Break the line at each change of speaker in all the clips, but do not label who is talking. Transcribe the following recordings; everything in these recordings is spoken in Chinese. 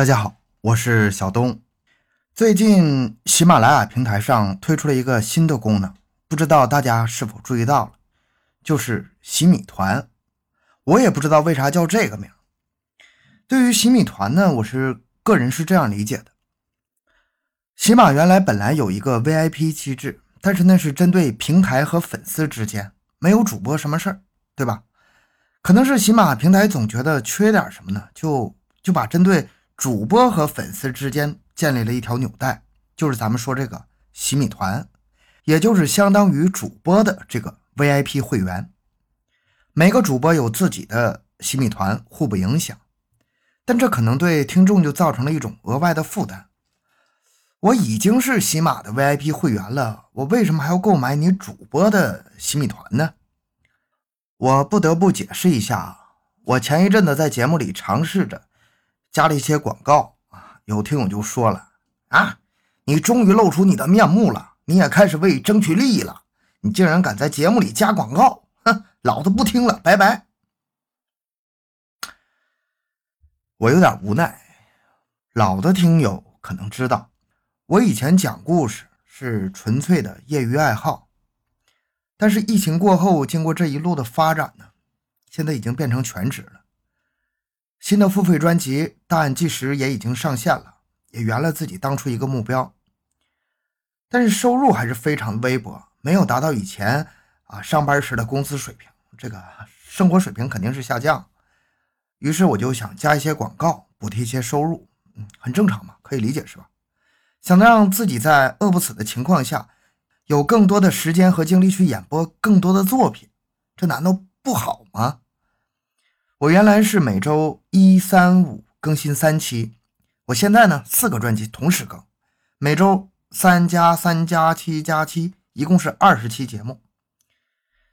大家好，我是小东。最近喜马拉雅平台上推出了一个新的功能，不知道大家是否注意到了，就是洗米团。我也不知道为啥叫这个名。对于洗米团呢，我是个人是这样理解的：喜马原来本来有一个 VIP 机制，但是那是针对平台和粉丝之间，没有主播什么事儿，对吧？可能是喜马平台总觉得缺点什么呢，就就把针对。主播和粉丝之间建立了一条纽带，就是咱们说这个洗米团，也就是相当于主播的这个 VIP 会员。每个主播有自己的洗米团，互不影响。但这可能对听众就造成了一种额外的负担。我已经是喜马的 VIP 会员了，我为什么还要购买你主播的洗米团呢？我不得不解释一下，我前一阵子在节目里尝试着。加了一些广告啊，有听友就说了啊，你终于露出你的面目了，你也开始为争取利益了，你竟然敢在节目里加广告，哼，老子不听了，拜拜。我有点无奈，老的听友可能知道，我以前讲故事是纯粹的业余爱好，但是疫情过后，经过这一路的发展呢，现在已经变成全职了。新的付费专辑《档案纪实》也已经上线了，也圆了自己当初一个目标。但是收入还是非常微薄，没有达到以前啊上班时的工资水平，这个生活水平肯定是下降。于是我就想加一些广告，补贴一些收入，嗯，很正常嘛，可以理解是吧？想让自己在饿不死的情况下，有更多的时间和精力去演播更多的作品，这难道不好吗？我原来是每周一、三、五更新三期，我现在呢四个专辑同时更，每周三加三加七加七，一共是二十期节目。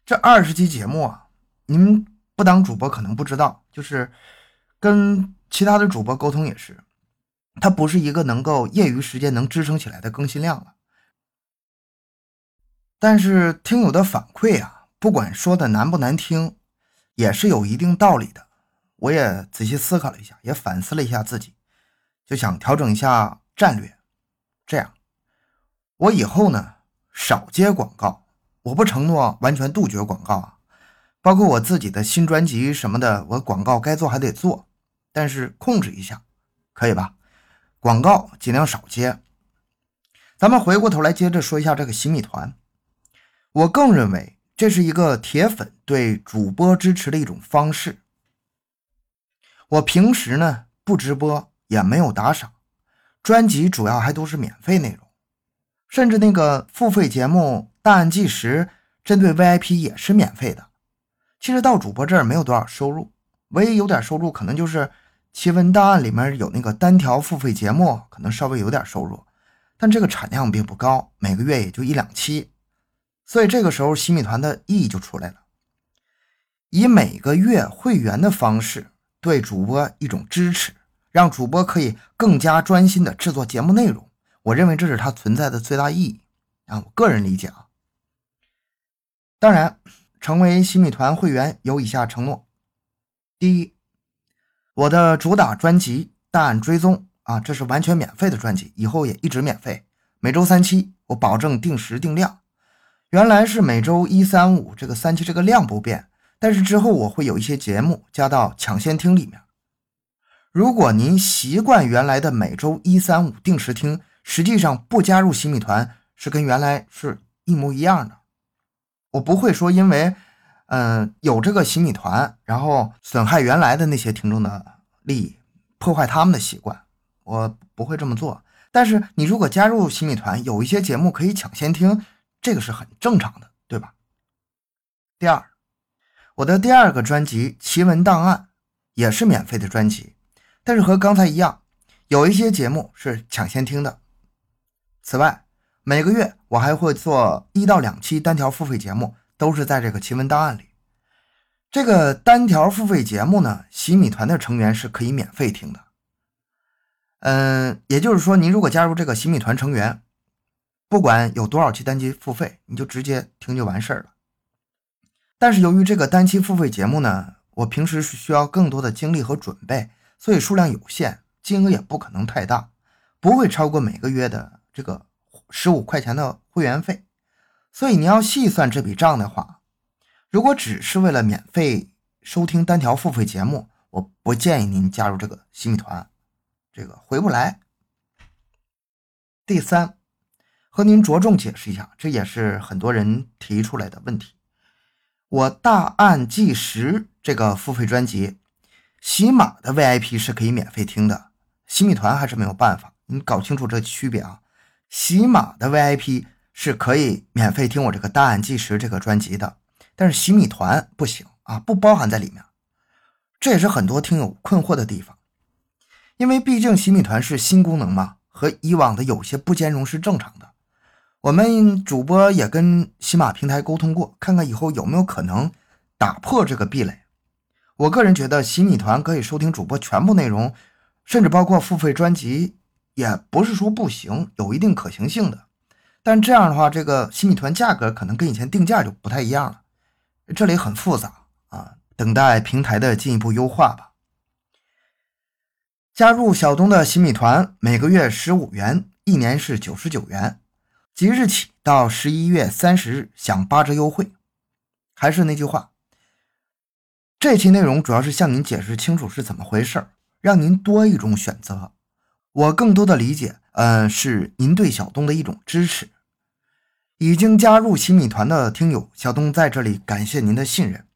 这二十期节目啊，你们不当主播可能不知道，就是跟其他的主播沟通也是，它不是一个能够业余时间能支撑起来的更新量了。但是听友的反馈啊，不管说的难不难听。也是有一定道理的，我也仔细思考了一下，也反思了一下自己，就想调整一下战略。这样，我以后呢少接广告，我不承诺完全杜绝广告啊，包括我自己的新专辑什么的，我广告该做还得做，但是控制一下，可以吧？广告尽量少接。咱们回过头来接着说一下这个洗米团，我更认为。这是一个铁粉对主播支持的一种方式。我平时呢不直播，也没有打赏，专辑主要还都是免费内容，甚至那个付费节目《档案纪实》针对 VIP 也是免费的。其实到主播这儿没有多少收入，唯一有点收入可能就是《奇闻档案》里面有那个单条付费节目，可能稍微有点收入，但这个产量并不高，每个月也就一两期。所以这个时候，洗米团的意义就出来了，以每个月会员的方式对主播一种支持，让主播可以更加专心的制作节目内容。我认为这是它存在的最大意义啊，我个人理解啊。当然，成为洗米团会员有以下承诺：第一，我的主打专辑《大案追踪》啊，这是完全免费的专辑，以后也一直免费，每周三期，我保证定时定量。原来是每周一、三、五这个三期这个量不变，但是之后我会有一些节目加到抢先听里面。如果您习惯原来的每周一、三、五定时听，实际上不加入洗米团是跟原来是一模一样的。我不会说因为嗯有这个洗米团，然后损害原来的那些听众的利益，破坏他们的习惯，我不会这么做。但是你如果加入洗米团，有一些节目可以抢先听。这个是很正常的，对吧？第二，我的第二个专辑《奇闻档案》也是免费的专辑，但是和刚才一样，有一些节目是抢先听的。此外，每个月我还会做一到两期单条付费节目，都是在这个《奇闻档案》里。这个单条付费节目呢，洗米团的成员是可以免费听的。嗯，也就是说，您如果加入这个洗米团成员。不管有多少期单期付费，你就直接听就完事儿了。但是由于这个单期付费节目呢，我平时是需要更多的精力和准备，所以数量有限，金额也不可能太大，不会超过每个月的这个十五块钱的会员费。所以你要细算这笔账的话，如果只是为了免费收听单条付费节目，我不建议您加入这个新米团，这个回不来。第三，和您着重解释一下，这也是很多人提出来的问题。我大案纪实这个付费专辑，喜马的 VIP 是可以免费听的，喜米团还是没有办法。你搞清楚这区别啊！喜马的 VIP 是可以免费听我这个大案纪实这个专辑的，但是喜米团不行啊，不包含在里面。这也是很多听友困惑的地方，因为毕竟喜米团是新功能嘛。和以往的有些不兼容是正常的，我们主播也跟喜马平台沟通过，看看以后有没有可能打破这个壁垒。我个人觉得喜米团可以收听主播全部内容，甚至包括付费专辑，也不是说不行，有一定可行性的。但这样的话，这个洗米团价格可能跟以前定价就不太一样了，这里很复杂啊，等待平台的进一步优化吧。加入小东的新米团，每个月十五元，一年是九十九元。即日起到十一月三十日享八折优惠。还是那句话，这期内容主要是向您解释清楚是怎么回事让您多一种选择。我更多的理解，嗯，是您对小东的一种支持。已经加入洗米团的听友，小东在这里感谢您的信任。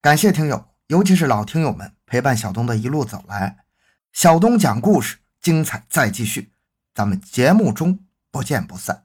感谢听友，尤其是老听友们陪伴小东的一路走来。小东讲故事，精彩再继续，咱们节目中不见不散。